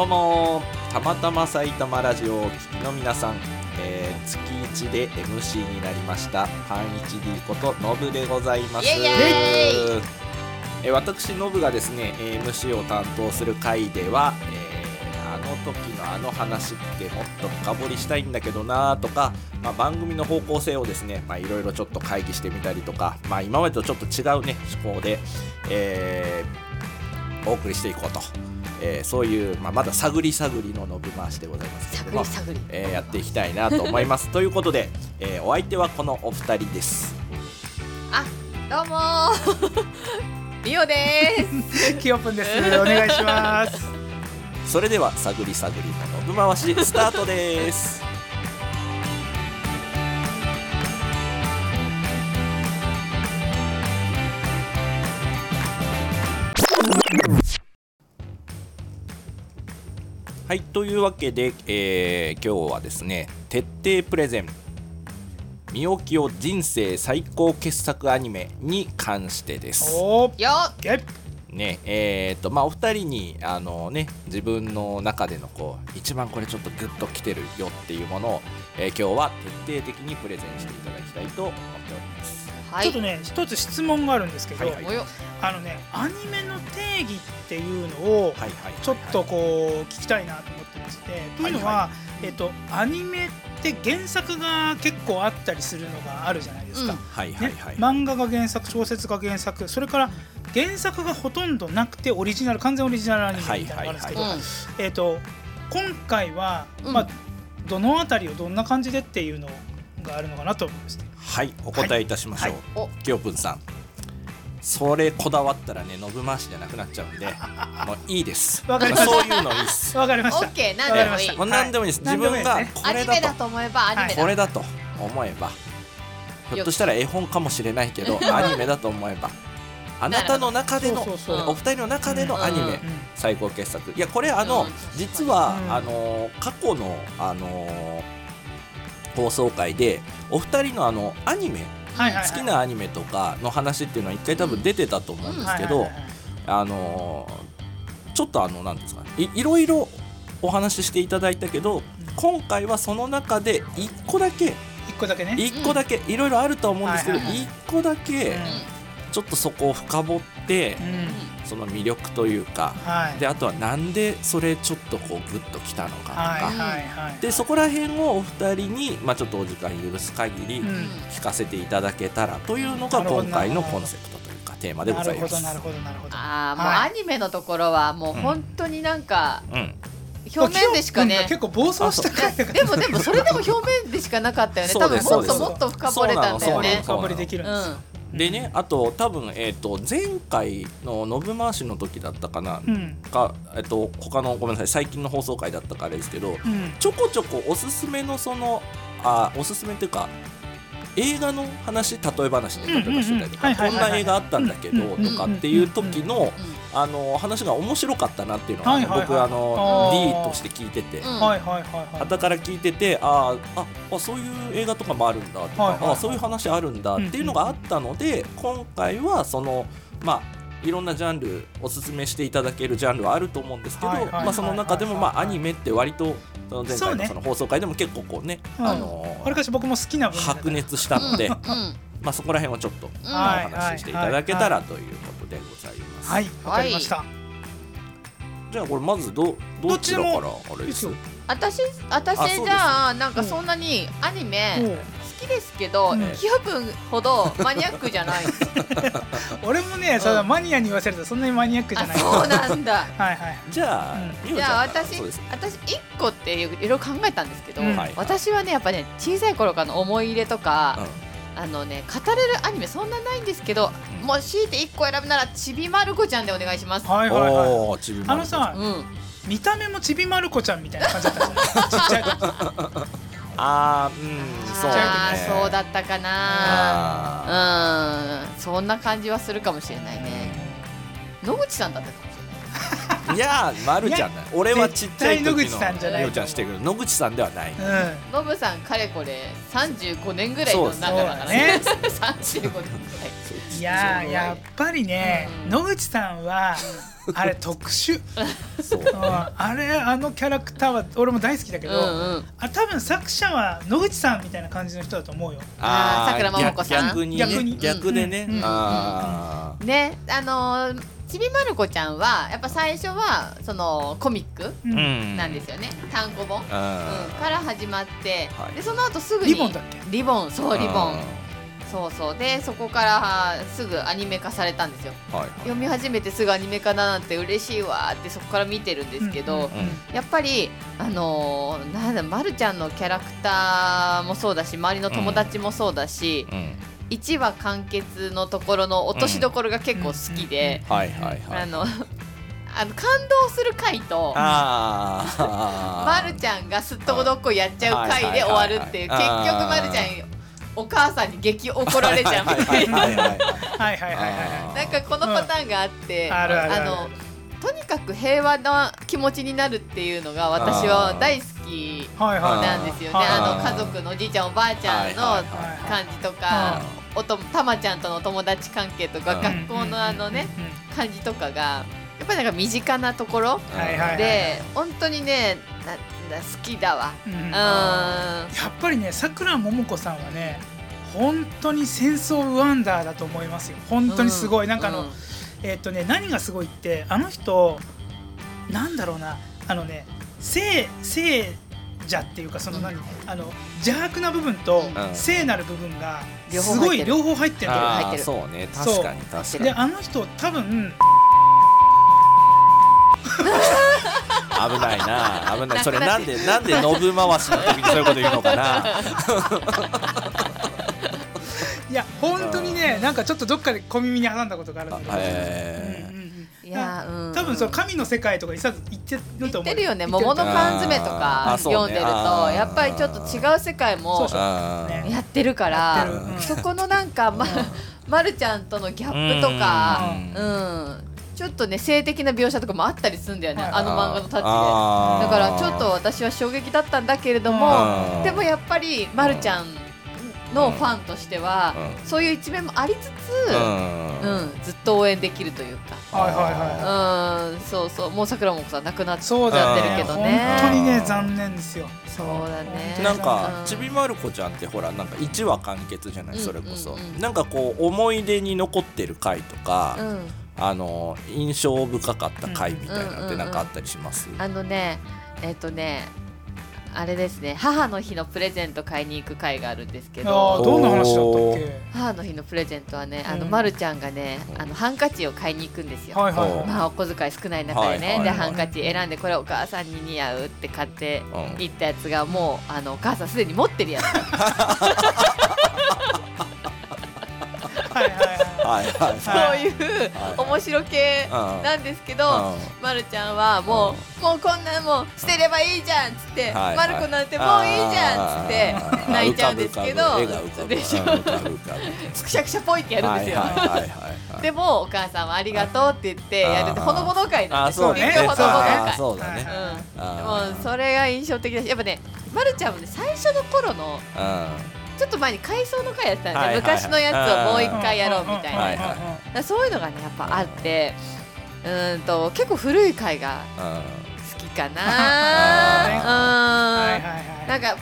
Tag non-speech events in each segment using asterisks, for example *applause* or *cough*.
どうもたまたま埼玉ラジオをお聞きの皆さん、えー、月1で MC になりました。パン 1D ことノブでございます。えー私ノブがですねえー MC を担当する回では、えーあの時のあの話ってもっと深掘りしたいんだけどなとか、まあ、番組の方向性をですねまあいろいろちょっと会議してみたりとか、まあ、今までとちょっと違うね思考で、えーお送りしていこうと、えーそういう、まあ、まだ探り探りの伸び回しでございますけれども探り、探り。えーやっていきたいなと思います。*laughs* ということで、えーお相手はこのお二人です。あどうもー。*laughs* リオです。キヨプンです。お願いします。それでは探り探りの伸び回しスタートですはいというわけで、えー今日はですね徹底プレゼン「みおきよ人生最高傑作アニメ」に関してです。おー、よえ、ねえーとまあ、お二人にあの、ね、自分の中でのこう一番これちょっとグッときてるよっていうものを、えー今日は徹底的にプレゼンしていただきたいと思っております。はい。ちょっとね、一つ質問があるんですけど、はい。はいあのね、アニメの定義っていうのをはいはい。ちょっとこう聞きたいなと思ってまして、というのは、はえっとアニメって原作が結構あったりするのがあるじゃないですか。うん。はいはいはい、ね、漫画が原作小説が原作それから原作がほとんどなくてオリジナル完全オリジナルアニメみたいなのがあるんですけど、はいうんえっ、と今回は、うん。まあどのあたりをどんな感じでっていうのがあるのかなと思いまして。はい、お答えいたしましょう。はい。おきよぷんさん。それこだわったらね信回しじゃなくなっちゃうんで *laughs* もういいです。わかりました。そういうのいいっす。わかりました。オッケー何でもいい。わかりました。もう何でもいいです、はい。自分がこれアニメだだとと思えばアニメだこれだと思えば。ひょっとしたら絵本かもしれないけどアニメだと思えば。あなたの中でのそうそうそう。お二人の中でのアニメ、うんうん。最高傑作。いやこれあの、うん。実は、うん。あの過去のあの放送回でお二人のあのアニメはいはいはい。好きなアニメとかの話っていうのは一回多分出てたと思うんですけど、あのちょっとあのなんですかいいろいろお話ししていただいたけど今回はその中で一個だけ一個だけね。一個だけいろいろあるとは思うんですけどはいはい。一個だけうん。ちょっとそこを深掘ってうんその魅力というかはい。であとはなんでそれちょっとこうグッときたのかとはいかはいはい。でそこら辺をお二人にまあちょっとお時間許す限りうん。聞かせていただけたらというのが今回のコンセプトというかテーマでごなざいます。るほどなるほどなるほど。ああもうはい。アニメのところはもう本当になんかうん。表面でしかね。結構暴走した回でもでもそれでも表面でしかなかったよね。多分もっともっと深掘れたんだよね。そうなの深掘りできるんですよでねあと多分、えー、と前回の信回しの時だったかな、うん。か、えっと他のごめんなさい最近の放送回だったかあれですけどうん。ちょこちょこおすすめのそのあおすすめっていうか映画の話例え話で例えばしてたりとかこんな映画あったんだけどうんとかっていう時のうんあの話が面白かったなっていうのは、はいはいはい僕あの D として聞いてて。うんはいはいはいはい。傍から聞いててあーああそういう映画とかもあるんだとか、はいはい。はいあそういう話あるんだっていうのがあったので、今回はそのまあいろんなジャンルおすすめしていただけるジャンルはあると思うんですけど、はいはいはいはいまあ、その中でもまあアニメって割とその前回のその放送回でも結構こうねうん。あのわりかし僕も好きな白熱したので、うん。まあ、そこら辺をちょっとお話ししていただけたらということでございます。はいわかりました。じゃあこれまずどどちらからあれです？私？私じゃあなんかそんなにアニメきですけどうん。キヨプンほどマニアックじゃない。*laughs* 俺もね、そのマニアに言わせるとそんなにマニアックじゃない。あそうなんだ。はいはい。じゃあ、じゃあ私私一個っていろいろ考えたんですけど、私はねやっぱね小さい頃からの思い入れとか、うん。あのね語れるアニメそんなないんですけど、うん。もう強いて一個選ぶならちびまる子ちゃんでお願いします。はいはいはい。あのさうん、見た目もちびまる子ちゃんみたいな感じだったじゃない。ちっちゃい時。あーうんそうあねーそうだったかな。あうん、そんな感じはするかもしれないね。野口さんだったか *laughs* い。いやー、まるちゃんだ。俺はちっちゃい時の野口さんじゃない。みおちゃんしてるけど、野口さんではない。うん。ノブさんかれこれ35年ぐらいの仲だからね。ね。*laughs* 35年ぐらい。いやーやっぱりね、うん。野口さんはあれ特殊、そう。うん。あれあのキャラクターは俺も大好きだけど、うんうん。あ多分作者は野口さんみたいな感じの人だと思うよ。あー桜桃子さん。逆にね。逆に。逆でね、うん。うん。あねあのーちびまる子ちゃんはやっぱ最初はそのコミックなんですよね。単行本、うん、あから始まって、はい。でその後すぐにリボンだっけ？リボン。そうリボン。うんそうそう。でそこからすぐアニメ化されたんですよ。はい。読み始めてすぐアニメ化だなんて嬉しいわーってそこから見てるんですけど、うん。うん。やっぱりあのーなんだまるちゃんのキャラクターもそうだし周りの友達もそうだし、うん1話完結のところの落としどころが結構好きで、はいはいはい。あの *laughs* あの感動する回とああまるちゃんがすっとこどっこいやっちゃう回で終わるっていう。結局まるちゃんお母さんに激怒られちゃう。みたいなはいはいはい。はいはいはいはいはなんかこのパターンがあって、うん。あるあるある。のとにかく平和な気持ちになるっていうのが私は大好きいはいはいなんですよね。はいあの家族のおじいちゃんおばあちゃんの感じとか、おとたまちゃんとの友達関係とか、うん学校のあのね、うん感じとかがやっぱりなんか身近なところで本当にねなな好きだわ。うんうん。やっぱりねさくらももこさんはね本当に戦争ウワンダーだと思いますよ。本当にすごい、なんかあの、うん。えっ、とね何がすごいってあの人なんだろうな。あのね聖聖者っていうかその何、あの邪悪な部分とうん。聖なる部分がすごい両方入ってるんだよあ入ってそうね。確かに確かに。であの人多分危ないな。危ない。それなんでなんでノブ回しの時にそういうこと言うのかな。いや本当にねなんかちょっとどっかで小耳に挟んだことがあるんだけど、うんうんいやうん。多分その神の世界とかいさず言ってると思う言ってるよね。桃の缶詰とか読んでるとやっぱりちょっと違う世界もやってるからそこのなんかままるちゃんとのギャップとかうん。ちょっとね性的な描写とかもあったりするんだよね。はい。あの漫画のタッチで。だからちょっと私は衝撃だったんだけれどうもん。でもやっぱりまるちゃんのファンとしてはうそういう一面もありつつうん。うんずっと応援できるというか。はいはいはい。うんそうそう。もう桜もさん亡くなっちそうだゃってるけどね。本当にね残念ですよ。そう。だね。なんかうん。ちびまる子ちゃんってほらなんか1話完結じゃないうんそれこそ。うんうんなんかこう思い出に残ってる回とかうん。あの印象深かった回みたいなのってなんかあったりします？あのねえっ、とねあれですね母の日のプレゼント買いに行く会があるんですけあどーどんな話だったっけ？母の日のプレゼントはねあの、うんまるちゃんがねあのハンカチを買いに行くんですよ。はいはい。おまあお小遣い少ない中でね、はいはい。でハンカチ選んでこれお母さんに似合うって買ってうん。行ったやつがもうあのお母さんすでに持ってるやつ *laughs* そういうはい面白系うんなんですけど、まるちゃんはもう、もうこんなもん捨てればいいじゃんっつって、はいまる子なんてもういいじゃんっつって泣いちゃうんですけどでしょ？くしゃくしゃぽいってやるんですよ。はいはいはいはい。はいでもお母さんはありがとうって言ってやるってほのぼの会なんですよ。あそうね。ほのぼの会。そうだね。うん。もうそれが印象的だしやっぱね、まるちゃんもね最初の頃のうんちょっと前に回想の回やってたんで、はいはいはい。昔のやつをもう一回やろうみたいな。はいはいらそういうのがねやっぱあって、うーんと結構古い回がうん。好きかあな。なんか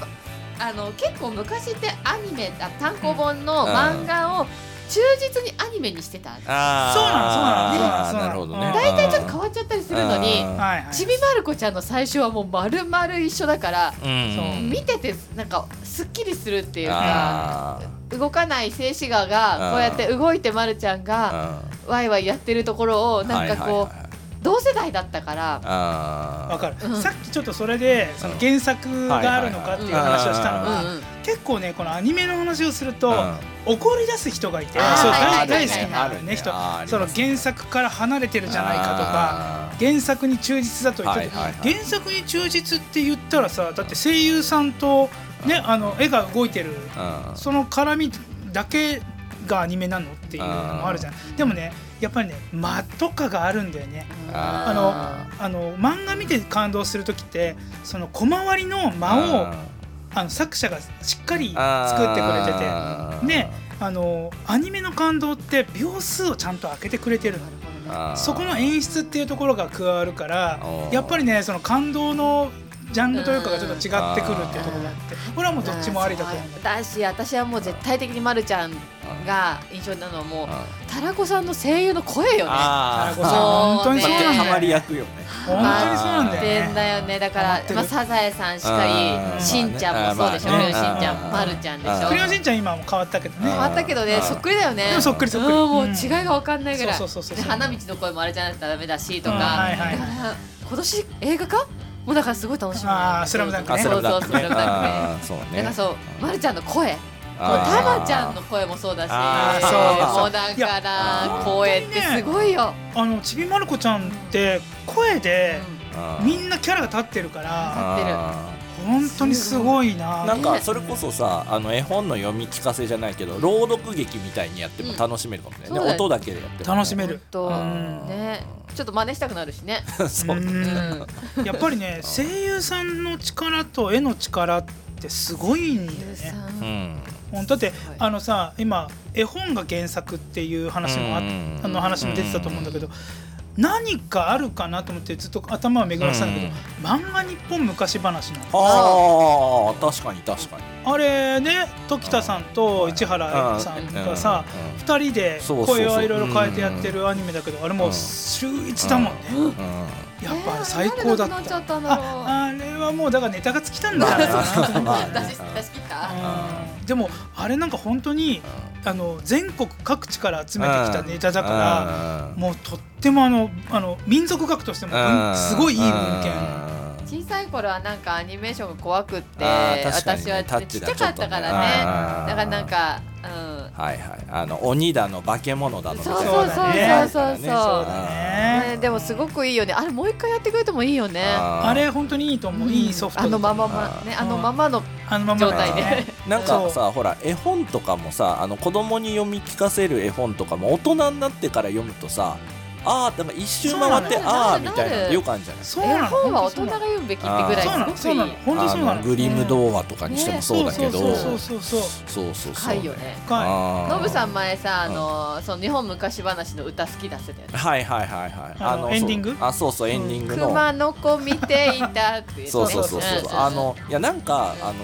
あの結構昔ってアニメあ単行本の漫画を忠実にアニメにしてたんです。そうなのそうなのそうなの。なるほどね。大大体ちょっと変わっちゃったりするのにうんはいはいちびまる子ちゃんの最初はもう丸々一緒だからうん見ててなんかすっきりするっていうかあ動かない静止画がこうやって動いてまるちゃんーがうんワイワイやってるところをなんかこう同世代だったからわかる、うん。さっきちょっとそれでその原作があるのかっていう話をしたのは結構ねこのアニメの話をすると、うん。怒り出す人がいてそう大大好きな、ね、人。あーその原作から離れてるじゃないかとかあ原作に忠実だと言ってて、はいはいはい。原作に忠実って言ったらさだって声優さんと、ね、あの絵が動いてるその絡みだけがアニメなのっていうのもあるじゃん。でもねやっぱりね間とかがあるんだよね。ああの漫画見て感動する時ってその小回りの間をあの作者がしっかり作ってくれててであのアニメの感動って秒数をちゃんと開けてくれてるのそこの演出っていうところが加わるからやっぱりねその感動のジャンルというかがちょっと違ってくるっていうところがあってこれはもうどっちもありだと思う。だし私はもう絶対的にまるちゃんが印象なのはもうタラコさんの声優の声よね。タラコさん。本当にそうなんだよハマり役よね。本当にそうなんだよだよね。だからまあサザエさんしかりしんちゃんもそうでしょ。クレヨンしんちゃんまるちゃんでしょ。クレヨンしんちゃん今も変わったけどね。変わったけどねそっくりだよね。そっくりそっくり。もう違いが分かんないぐらい。で花道の声もあれじゃなくてダメだしとか。今年映画かもうだからすごい楽しみあースラムダンクね。そうそうそうスラムダンクね。だからそう、ま、るちゃんの声もうあー。たまちゃんの声もそうだしそうもうだから声ってすごいよ、あのちびまる子ちゃんって声でみんなキャラが立ってるからあ本当にすごいな。ーな。んかそれこそさあの絵本の読み聞かせじゃないけど朗読劇みたいにやっても楽しめるかもね、うんそうだよ音だけでやってもね、楽しめる。とうん。ね。ちょっと真似したくなるしね。*laughs* そうね。うん。やっぱりね声優さんの力と絵の力ってすごいんだよね。うんだってあのさ今絵本が原作っていう話もあうんあの話も出てたと思うんだけど何かあるかなと思ってずっと頭を巡らせたんだけど漫画日本昔話なのああ確かに確かに。あれね時田さんと市原さんがさうん。2人で声をいろいろ変えてやってるアニメだけどあれもう週1だもんね。うんうんやっぱ最高だっえーたああれはもうだからネタが尽きたんじゃないかなと思うまあ。出し出し切った。うんでもあれなんか本当にあの全国各地から集めてきたネタだからもうとってもあのあの民族学としても文すごいいい文献。小さい頃はなんかアニメーションが怖くってね。私はちっちゃかったからね。だからなんかうんはいはい。あの鬼だの化け物だのみたいな。そうそうそうそうそうね。ねでもすごくいいよね。あれもう一回やってくれてもいいよね。あれ本当にいいと思う。いいソフト。あのままあまーねあのままのあのまま状態で。ね *laughs* なんかさほら絵本とかもさあの子供に読み聞かせる絵本とかも大人になってから読むとさあーなんか一周回ってああみたいなのよくあるんじゃない。そうなの絵本は大本当そうなの。人が読むべきってぐらいそうなのすごくいい。そうなの本当そうなの。あのグリム童話とかにしてもそうだけど。そうそうそうそう。そうそうそう深いよね。ノブさん前さあのその日本昔話の歌好き出せたよねはいはいはいはいあのエンディング？そうあそうそうエンディングの、熊の子見ていたってそうそうそうそう、ん。あのいやなんかあのー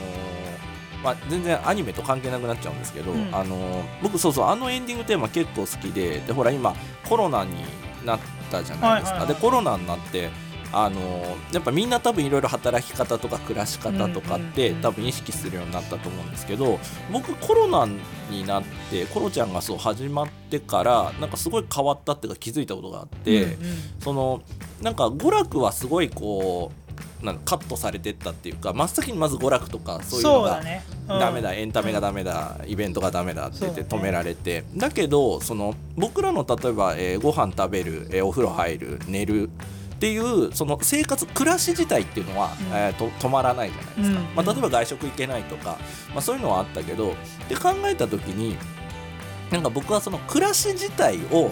まあ、全然アニメと関係なくなっちゃうんですけど、うん。あのー僕そうそうあのエンディングテーマ結構好きででほら今コロナになったじゃないですか、はいはいはい。でコロナになってあのーやっぱみんな多分いろいろ働き方とか暮らし方とかって、多分意識するようになったと思うんですけど僕コロナになってコロちゃんがそう始まってからなんかすごい変わったっていうか気づいたことがあって。うんうん。そのなんか娯楽はすごいこうなんかカットされてったっていうか真っ先にまず娯楽とかそういうのがそうだね。うん。ダメだ、エンタメがダメだ、イベントがダメだって言って止められて。だ,、けどその僕らの例えば、えーご飯食べる、えーお風呂入る寝るっていうその生活暮らし自体っていうのは、うん。えーと止まらないじゃないですか、うん。まあ、例えば外食行けないとか、まあ、そういうのはあったけどで考えた時になんか僕はその暮らし自体を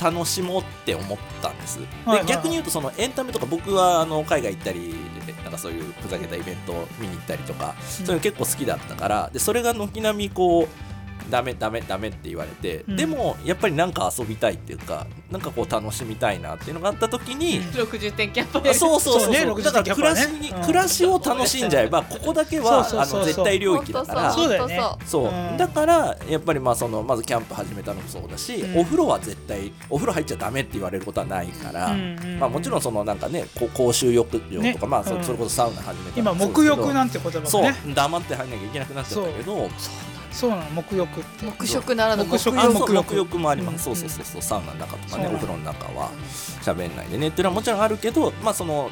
楽しもうって思ったんです。はいはいで逆に言うとそのエンタメとか僕はあの海外行ったりなんかそういうふざけたイベントを見に行ったりとか、そういうの結構好きだったからでそれが軒並みこうダメダメダメって言われて、うん。でもやっぱりなんか遊びたいっていうかなんかこう楽しみたいなっていうのがあった時に、うん60点キャップあそうそうそう。そうねだから60暮らしに、うん。暮らしを楽しんじゃえばここだけはそうそうそうそう。あの絶対領域だから。そうだよね。そう、うん。だからやっぱりまあそのまずキャンプ始めたのもそうだし、うん。お風呂は絶対お風呂入っちゃダメって言われることはないから、まあ、もちろんそのなんかねこう公衆浴場とか、ね。まあそれこそサウナ始めた今沐浴なんて言葉がそうね黙って入んなきゃいけなくなっちゃったけどそうなの沐浴って。黙食ならぬ黙食あそう沐浴。沐浴もあります、うんそうそうそう。そうサウナの中とかねお風呂の中は喋んないでね。っていうのはもちろんあるけどまあその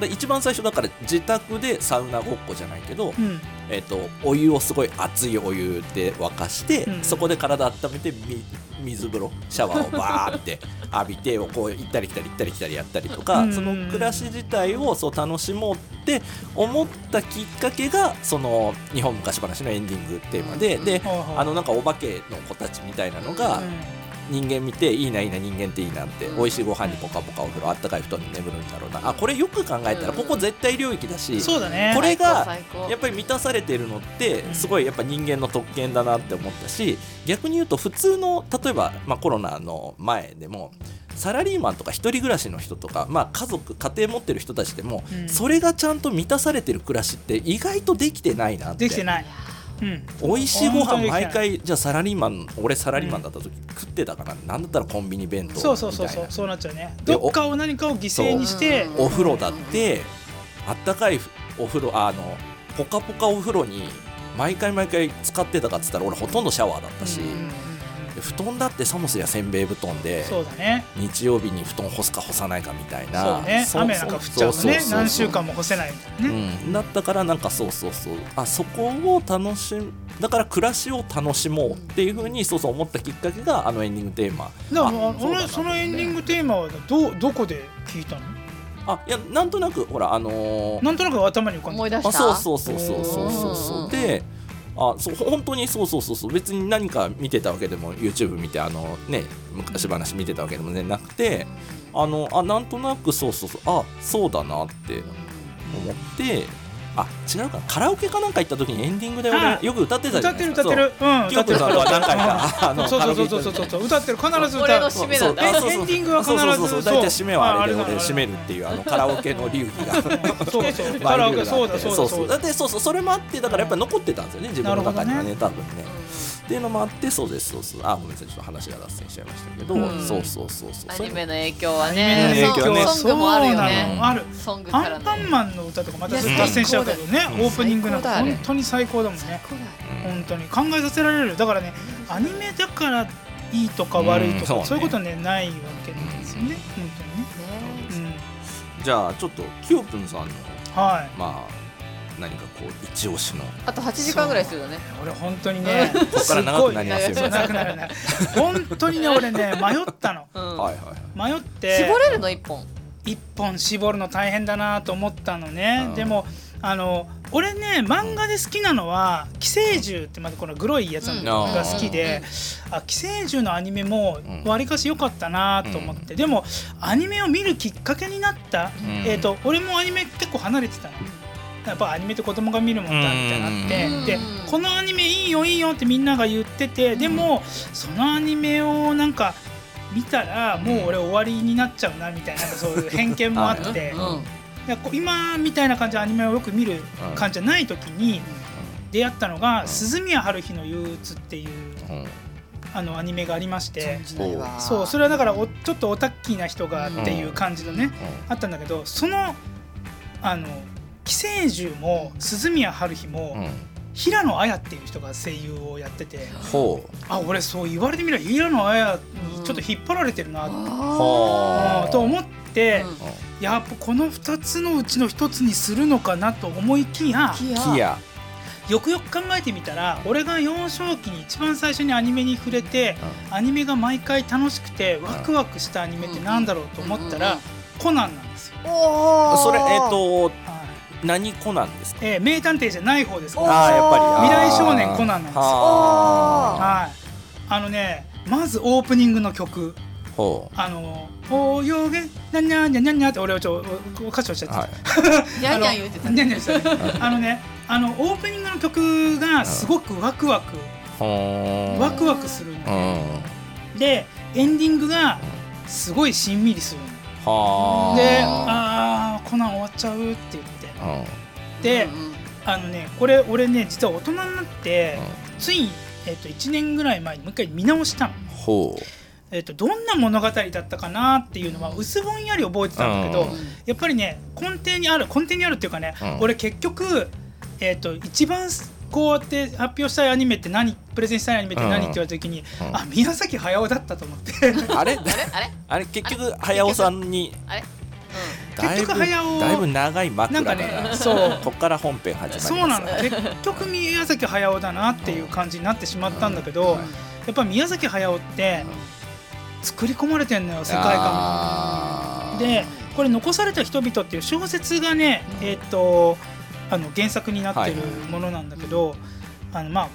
で一番最初だから自宅でサウナごっこじゃないけど、うん。えっとお湯をすごい熱いお湯で沸かして、うん。そこで体温めてみ水風呂シャワーをバーって浴びてこう行ったり来たり行ったり来たりやったりとか、うん。その暮らし自体をそう楽しもうって思ったきっかけがその日本昔話のエンディングテーマで、であのなんかお化けの子たちみたいなのが、うん人間見ていいないいな人間っていいなって美味しいご飯にポカポカお風呂あったかい布団に眠るんだろうな。あこれよく考えたらここ絶対領域だしそうだね。これがやっぱり満たされてるのってうん。すごいやっぱ人間の特権だなって思ったし逆に言うと普通の例えば、まあ、コロナの前でもサラリーマンとか一人暮らしの人とか、まあ、家族家庭持ってる人たちでも、うん。それがちゃんと満たされてる暮らしって意外とできてないなって。できてないうん。美味しいご飯毎回じゃあサラリーマン俺サラリーマンだった時食ってたかな、なんだったらコンビニ弁当みたいな。そうそうそうそうそうなっちゃうね。でどっかを何かを犠牲にしてお風呂だってあったかいお風呂あのポカポカお風呂に毎回毎回使ってたかっつったら俺ほとんどシャワーだったし、うん布団だってサモスやせんべい布団でそうだね。日曜日に布団干すか干さないかみたいなそうね。雨なんか降っちゃうとね。そうそうそう。そう何週間も干せないみたいなね。うん、だったからなんかそうそうそう。あそこを楽しむだから暮らしを楽しもうっていうふうにそうそう思ったきっかけがあのエンディングテーマ。だからああそうだな俺そのエンディングテーマはどどこで聞いたの？あいやなんとなくほらあのーなんとなく頭に浮かんだ。思い出した。あそうそうそうそうそうそうそう。うんであそう本当にそうそうそうそう別に何か見てたわけでも YouTube 見てあのね昔話見てたわけでもねなくてあのあなんとなくそうそうそうあそうだなって思ってあ違うか。なカラオケかなんか行った時にエンディングであ俺よく歌ってたじゃ歌ってないですか。る歌ってる。う。ん。キヨプさんとは何回か。あのそうそうそうそうそう。そう歌ってる。必ず俺の歌う。そうそうエンディングは必ず。そうそうそう大体締めはあれで締めるっていうあのカラオケの流儀が。*laughs* そうそう。*laughs* まあカラオケそうだそうだそうだ。だってそうそう。それもあってだからやっぱり残ってたんですよね。自分の中にはね。多分ねっていうのもあってそうですそうそうあごめんなさいちょっと話が脱線しちゃいましたけど、うん。そうそうそうそう。アそれニメの影響はアニねメの影響ね。ソングもあるよそうなねの。ある。ソングかアらねンパンマンの歌とかまた脱線しちゃうけどね。最高だよ。オープニングなんか本当に最高だもんね。うん本当に。考えさせられるだからねアニメだからいいとか悪いとうんそうね。かそういうことはねないわけですよね。本当にね。じゃあちょっとキヨプンさんのうんはい。まあ何かこう一押しの。あと8時間ぐらいするよね。俺本当にねここから長くなりますよすごい長くなるね。*laughs* 本当にね俺ね迷ったの。迷って。絞れるの？1本。一本絞るの大変だなと思ったのね。うん。でもあの俺ね漫画で好きなのは「寄生獣」ってまたこのグロいやつうん。が好きであ寄生獣のアニメもうん。わりかし良かったなと思って。でもアニメを見るきっかけになったうん。えーと俺もアニメ結構離れてたのやっぱアニメって子供が見るもんだみたいなのあってうん。でこのアニメいいよいいよってみんなが言っててでもそのアニメをなんか見たらもう俺終わりになっちゃうなみたいなそういう偏見もあって。*laughs* 今みたいな感じでアニメをよく見る感じじゃない時に出会ったのが「鈴宮春日の憂鬱」っていううん。あのアニメがありまして。そうそれはだからおちょっとオタッキーな人がっていう感じのねうあったんだけどそのあの寄生獣も鈴宮春日もんうん。平野綾っていう人が声優をやってて。ほう。あ俺そう言われてみれば平野綾にちょっと引っ張られてるなうん。と思って、うん。やっぱこの2つのうちの1つにするのかなと思いきやよくよく考えてみたら俺が幼少期に一番最初にアニメに触れてアニメが毎回楽しくてワクワクしたアニメってなんだろうと思ったうんらコナンなんですよ。それえっ、とはい何コナンですか？えー名探偵じゃない方ですああやっぱり。未来少年コナンなんですよ。ははい。あのねまずオープニングの曲。あの「およげにゃにゃにゃにゃにゃ」って俺はちょお歌詞をしちゃってうはい。ニャンニャン言ってた。にゃにゃしてたね。あのねあのオープニングの曲がすごくワクワク。ワクワクするん。でエンディングがすごいしんみりするはあ。のであーコナン終わっちゃうって言って。うんでうんうん。あのねこれ俺ね実は大人になってつい、えっと1年ぐらい前にもう一回見直したの。ほう。えっとどんな物語だったかなっていうのは薄ぼんやり覚えてたんだけど、うん。やっぱりね根底にある根底にあるっていうかね、うん。俺結局、えっと一番こうやって発表したいアニメって何プレゼンしたいアニメって何、うん。って言われた時に、うん。あ宮崎駿だったと思って。あれ？あれ？あれ？あれ？結局早尾さんにあれ？だいぶ結局早尾だいぶ長い枕なんだなかねそう。こっから本編始まりそうなの結局宮崎駿だなっていう感じになってしまったんだけど、やっぱ宮崎駿って作り込まれてんのよ世界観でこれ「残された人々」っていう小説がね、えーっとあの原作になってるものなんだけど、あのまあ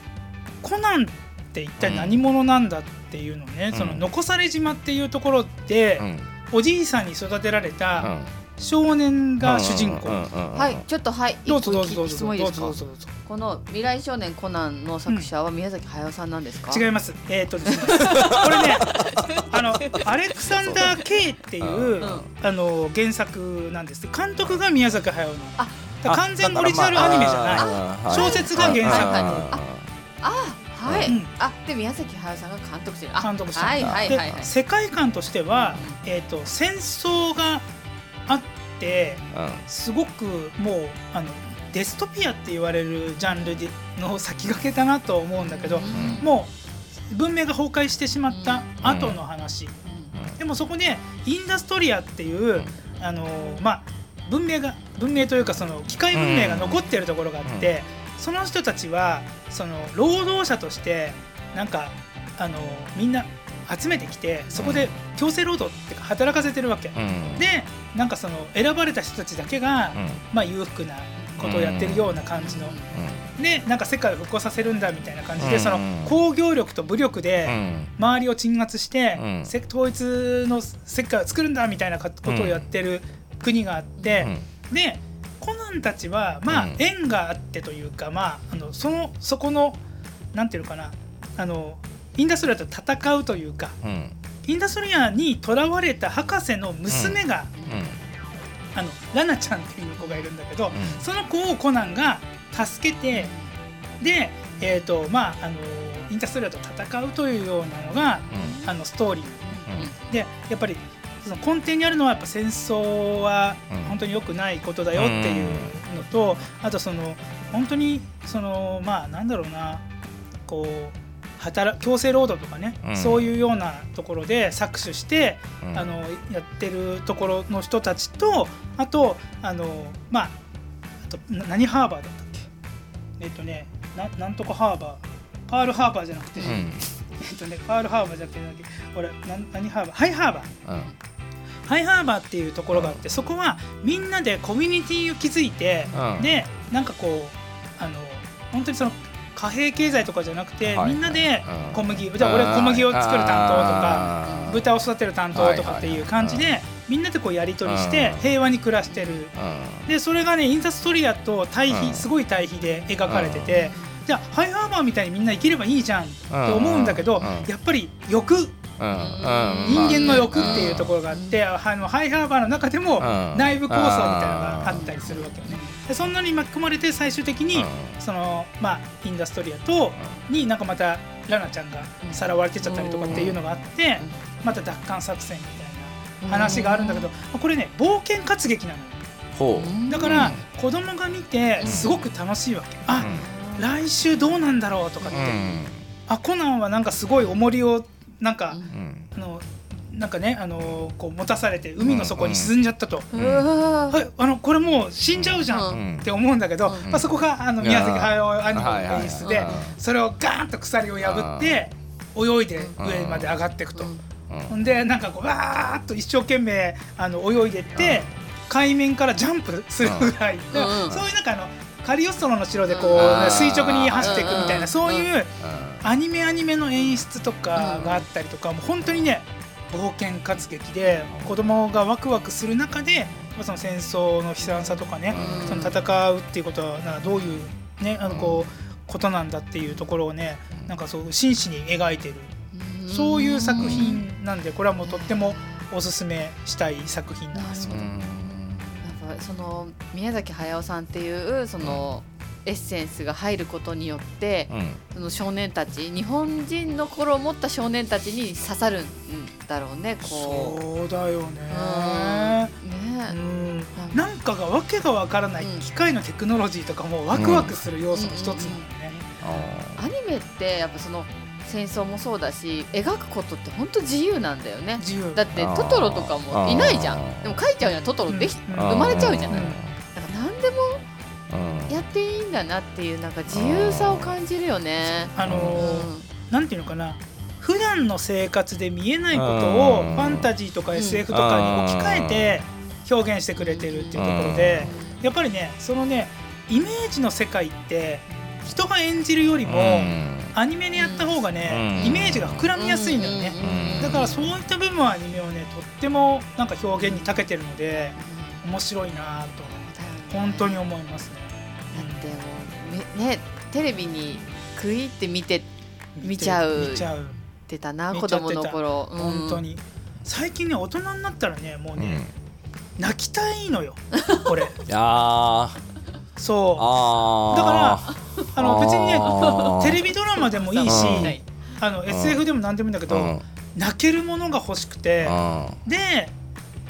コナンっって一体何者なんだっていうのね、うん。その残され島っていうところで、うん。おじいさんに育てられうたん少年が主人公、はいちょっとはいどうぞどうぞどうぞ。どう質問いいですか？ぞどうぞどうぞ。この未来少年コナンの作者は宮崎駿さんなんですか、違います。えっ、とですね。*laughs* これねあのアレクサンダー・ケイっていう、うん。あの原作なんです。監督が宮崎駿の完全オリジナルアニメじゃない。小説が原作。あはい、うん。あで宮崎駿さんが監督してる。あ監督してるはいはいはいはい。で世界観としては、えー、と戦争がてすごくもうあのデストピアって言われるジャンルでの先駆けだなと思うんだけど、うん。もう文明が崩壊してしまった後の話、でもそこでインダストリアっていう、あのまあ文明が文明というかその機械文明が残ってるところがあって、その人たちはその労働者としてなんかあのみんな集めてきてそこで強制労働っていうか働かせてるわけ。でなんかその選ばれた人たちだけが、まあ、裕福なことをやってるような感じの、でなんか世界を復興させるんだみたいな感じで、うん。その工業力と武力で周りを鎮圧して、統一の世界を作るんだみたいなことをやってる国があって、でコナンたちはまあうん。縁があってというか、まあ、あのそのそこのなんていうのかなあのインダストリアと戦うというかインダストリアにとらわれた博士の娘が、あのラナちゃんっていう子がいるんだけど、その子をコナンが助けてで、えーとまあ、あのインダストリアと戦うというようなのがあのストーリー。でやっぱりその根底にあるのはやっぱ戦争はうん。本当に良くないことだよっていうのと、あとその本当にそのまあなんだろうなこう働強制労働とかね、うん。そういうようなところで搾取して、あのやってるところの人たちとあとあのまああとな何ハーバーだったっけ？えっとねななんとかハーバー。パールハーバーじゃなくて、*laughs* えっとねパールハーバーじゃなくてなんだっけ俺なん何ハーバー？ハイハーバー。ハイハーバーっていうところがあって、そこはみんなでコミュニティを築いて、うん。でなんかこうあの本当にその貨幣経済とかじゃなくて、はい。みんなでうん。小麦、じゃあ俺小麦を作る担当とか豚を育てる担当とかっていう感じで、みんなでこうやり取りしてうん。平和に暮らしてる、でそれがねインダストリアと対比、うん。すごい対比で描かれてて、じゃあハイハーバーみたいにみんな生きればいいじゃんって思うんだけど、うん。やっぱり欲。人間の欲っていうところがあって、あのハイハーバーの中でもうん。内部構想みたいなのがあったりするわけよね。でそんなに巻き込まれて最終的に、そのまあインダストリアとになんかまたラナちゃんがさらわれてっちゃったりとかっていうのがあって、また奪還作戦みたいな話があるんだけど、これね冒険活劇なの。よほう。だから子供が見てすごく楽しいわけ、あ来週どうなんだろうとかって、あコナンはなんかすごい重りをなんか、あのなんかねあのこう持たされて海の底に沈んじゃったと、うわーはい、あのこれもう死んじゃうじゃんって思うんだけど、うん。まあ、そこがあの宮崎駿アニメのはいはい演出でそれをガーンと鎖を破って泳いで上まで上がっていくと。ほんでなんかこうわーっと一生懸命あの泳いでって海面からジャンプするぐらい、そういうなんかあのカリオストロの城でこう、うん垂直に走っていくみたいな、うんそういうアニメアニメの演出とかがあったりとか、もう本当にね冒険活劇で子供がワクワクする中でまあその戦争の悲惨さとかね、うん。その戦うっていうことはどういうねあのこう、ことなんだっていうところをねなんかそう真摯に描いてる。そういう作品なんでこれはもうとってもおすすめしたい作品なんですよ。やっぱその宮崎駿さんっていうそのエッセンスが入ることによってその少年たち日本人の頃を持った少年たちに刺さるんだろうねこそうだよね。う。うん。うねんなんかがわけがわからないうん。機械のテクノロジーとかもワクワクする要素の一つなんだよね。アニメってやっぱその戦争もそうだし描くことって本当自由なんだよね。自由。だってトトロとかもいないじゃん。でも描いちゃうじゃんトトロでき、うん。生まれちゃうじゃない、うん。だから何でもやっていいんだなっていうなんか自由さを感じるよね。あのうーなんていうのかな。普段の生活で見えないことをうん。ファンタジーとか SF とかに置き換えて表現してくれてるっていうところでやっぱりねそのねイメージの世界って人が演じるよりもアニメでやった方がね、うん。イメージが膨らみやすいんだよね、うん。だからそういった部分はアニメをねとってもなんか表現に長けてるので面白いなと本当に思いますね。だってもうめねテレビに食い入って見て見ちゃう。見ちゃう。てたな見子供の頃、うん。本当に。最近ね大人になったらねもうね、うん。泣きたいのよ。これ。*laughs* いやー。そう。だからあの別にねテレビドラマでもいいし、あの SF でも何でもいいんだけど、うん。泣けるものが欲しくて、うん。で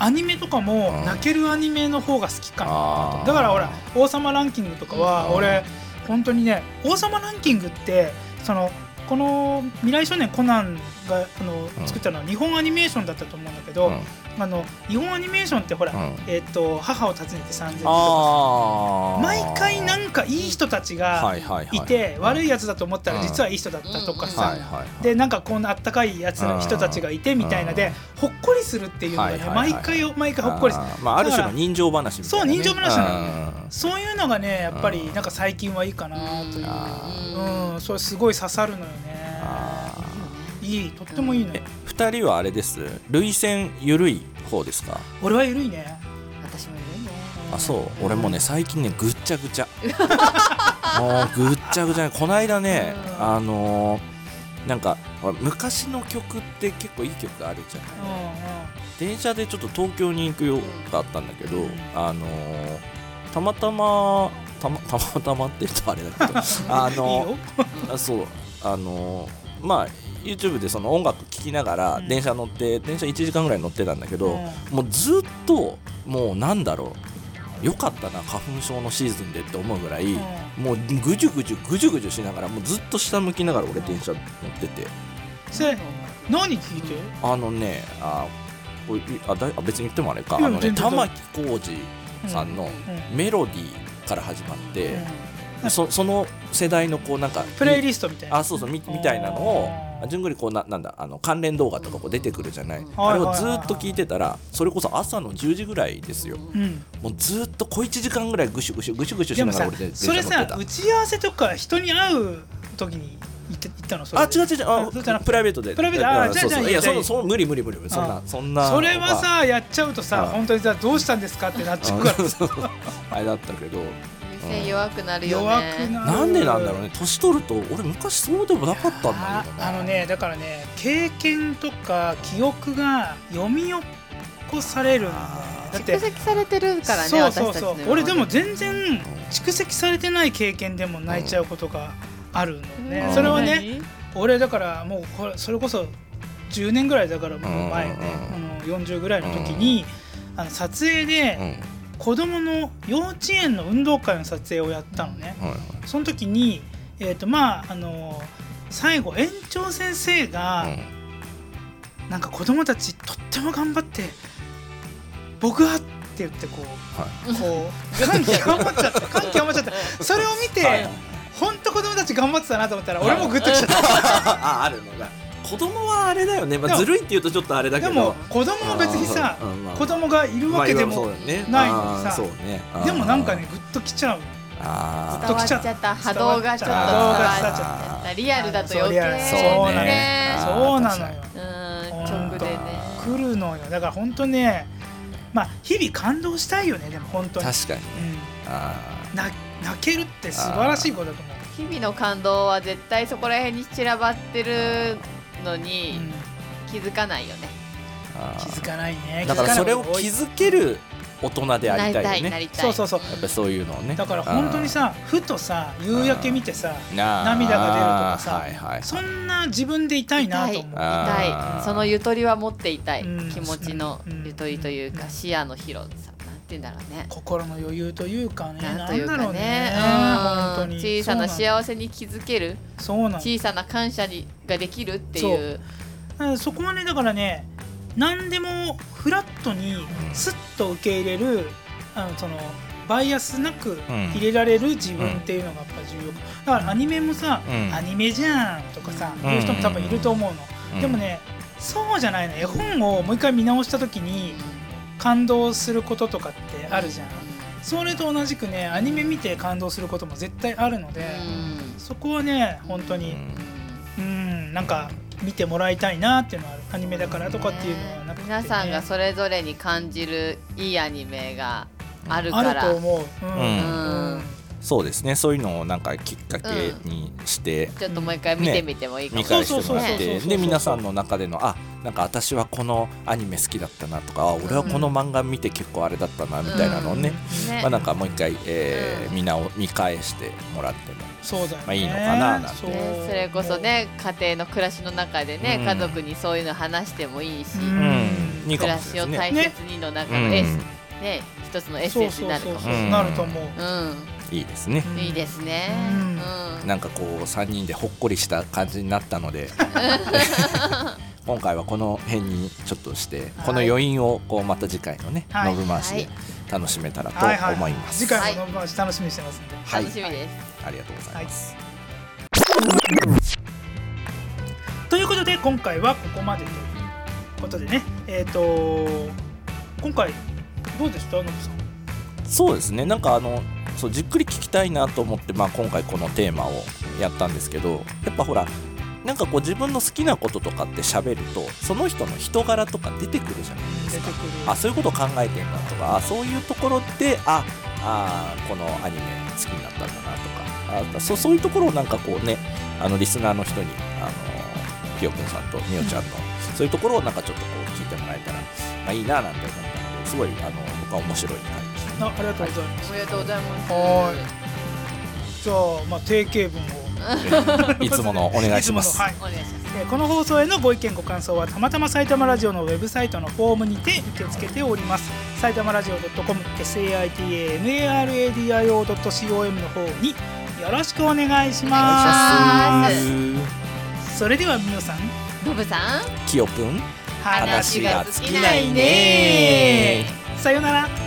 アニメとかもうん泣けるアニメの方が好きかな。だからほら「王様ランキング」とかはうん。俺本当にね「王様ランキング」ってそのこの「未来少年コナンが」あのうん。作ったのは日本アニメーションだったと思うんだけど、うんあの日本アニメーションってほら、うん。えっと母を訪ねて3000人とか毎回なんかいい人たちがはいて悪いやつだと思ったらうん。実はいい人だったとかさ、でなんかこんなあったかいやつうん人たちがいてみたいなでほっこりするっていうのがね毎回毎回ほっこりする。まあある種の人情話みたいなね。そう人情話なの。うん。そういうのがねやっぱりうん。なんか最近はいいかなという。あうんそれすごい刺さるのよね。あいいとってもいいのーよえ二人はあれです？涙腺緩い方ですか？俺は緩いね。私もいるね。あそう。俺もね最近ねぐっちゃぐちゃ。*laughs* もうぐっちゃぐちゃね。この間ねうん。あのーなんか昔の曲って結構いい曲あるじゃない電車でちょっと東京に行くよがあったんだけど、うん。あのーたまたまたまたまたまって言うとあれだけど *laughs* あいいのよ。あそう。あのーまあ YouTube でその音楽聴きながらうん。電車乗って、電車1時間ぐらい乗ってたんだけど、うん。もうずっともうなんだろう。よかったな花粉症のシーズンでって思うぐらい、もうぐじゅぐじゅぐじゅぐじゅしながらもうずっと下向きながら俺電車乗ってて。それ何聞いて？あのねあこあだいあ別に言ってもあれか。あのね玉置浩二さんのうん。メロディーから始まって、うんそその世代のこうなんかプレイリストみたいな。あそうそうみみたいなのをあー。じゅんぐりこうななんだあの関連動画とかこう出てくるじゃない、うんあれをずっと聞いてたらそれこそ朝の10時ぐらいですよ。うん。もうずっと小1時間ぐらいぐしゅぐしゅぐしゅぐしゅしながら俺で電それさ打ち合わせとか人に会う時に行って行ったの？それあ違う違うあそうじゃなくて。プライベートで。プライベートあいやそうそう。いやじゃあじゃあそのその無理無理無理。そんなあそんなそれはさやっちゃうとさうん。本当にさどうしたんですかってなっちゃうからさ。*laughs* *laughs* あれだったけど目線弱くなるよね。弱くなる。なんでなんだろうね。年取ると俺昔そうでもなかったんだあけどな。あのねだからね経験とか記憶が読み起こされるんだよ。ねだって蓄積されてるからねそうそうそう。私たちの今ま俺でも全然蓄積されてない経験でも泣いちゃうことがあるのね、うん。それはね俺だからもうこれそれこそ10年ぐらいだからもう前ね、あの40ぐらいの時に、あの撮影でうん子供の幼稚園の運動会の撮影をやったのね、はいはい。その時にえっ、とまああの最後園長先生が、なんか子供たちとっても頑張って僕はって言ってこうはこう感極まっちゃった感極まっちゃったそれを見て、はい。本当子供たち頑張ってたなと思ったら俺もグッときちゃった、*laughs* ああるのが子供はあれだよね、まあ、でもずるいって言うとちょっとあれだけでども子供も別にさ子供がいるわけでまあもないのにさでもなんかねグッときちゃう。あ伝わっちゃった。波動がちょっと伝わっちゃった。リアルだと余計。そうね。ねあーそうなのよ。うん直でね。来るのよ。だから本当ねまあ日々感動したいよねでも本当に、確かに。あうん、な泣けるって素晴らしいことだと思う、日々の感動は絶対そこら辺に散らばってるのうにん、気づかないよね。気づかないね。だからそれを気づける大人であなりたいりたいよねなりたい。そうそうそう。やっぱりそういうのをね。だから本当にさふとさ夕焼け見てさ涙が出るとかさはいはいそんな自分でいたいなと思う。い。そのゆとりは持っていたい。うん。気持ちのうん。ゆとりというかうん。視野の広さて言うんだろうね。心の余裕というかねなんというかなんだろうね。本当に。うん小さな幸せに気づける。そうなの小さな感謝にができるっていう。う。んそこはねだからね何でもフラットにスッと受け入れるあのそのバイアスなくうん。入れられる自分っていうのがやっぱ重要だからアニメもさ、うん。アニメじゃんとかさ、うん。言う人も多分いると思うの、うん。でもねそうじゃないの。絵本をもう一回見直した時に感動することとかってあるじゃん。それと同じくねアニメ見て感動することも絶対あるので、うん。そこはね本当に、うん。うんなんか見てもらいたいなっていうのはアニメだからとかっていうのはなくて、ね、皆さんがそれぞれに感じるいいアニメがあるかあらると思う、うんうん。うんそうですね。そういうのをなんかきっかけにして、ちょっともう一回見てみてもいいかも見返してもらっそうそうそうてそう。で皆さんの中でのあなんか私はこのアニメ好きだったなとかあ俺はこの漫画見て結構あれだったなみたいなのをね、ね。まあ、なんかもう一回、えーうんみんなを見返してもらってもそうだよね、まあいいのかななんて。そう。ね。それこそね家庭の暮らしの中でね、うん。家族にそういうの話してもいいし、うん。暮らもしれしを大切にの中うんのエッセンね一つのエッセンスになるかもそうそうそうそう。うんなると思う、いいですね。うんいいですね、うん。うんなんかこう3人でほっこりした感じになったので。*laughs* 今回はこの辺にちょっとしてこの余韻をこうまた次回のねはい。ノブ回しではい。楽しめたらとはいはい。思います。次回もの話楽しみにしてますんで、はい。楽しみです、ありがとうございます。ということで今回はここまでということでね。えっ、と今回どうでした？ノブさん。そうですね。なんかあのそうじっくり聞きたいなと思って、まあ、今回このテーマをやったんですけどやっぱほらなんかこう自分の好きなこととかって喋るとその人の人柄とか出てくるじゃないですか。あそういうこと考えてんだとかあそういうところでああこのアニメ好きになったんだなとかあそそういうところをなんかこうねあのリスナーの人にあのピヨくんさんとみおちゃんの、そういうところをなんかちょっとこう聞いてもらえたら、まあ、いいななんて思ったのですごいあの僕は面白い感じでしたね。あありがとうございます、おめでとうございます。はじゃあまあ定型文を。*laughs* いつものお願いします。はい。お願いしますえーこの放送へのご意見ご感想はたまたま埼玉ラジオのウェブサイトのフォームにて受け付けております。埼玉ラジオ .com saitamaradio.com の方によろしくお願いしおます。それではみおさん。ノブさん。きよくん話が尽きなないね。さよなら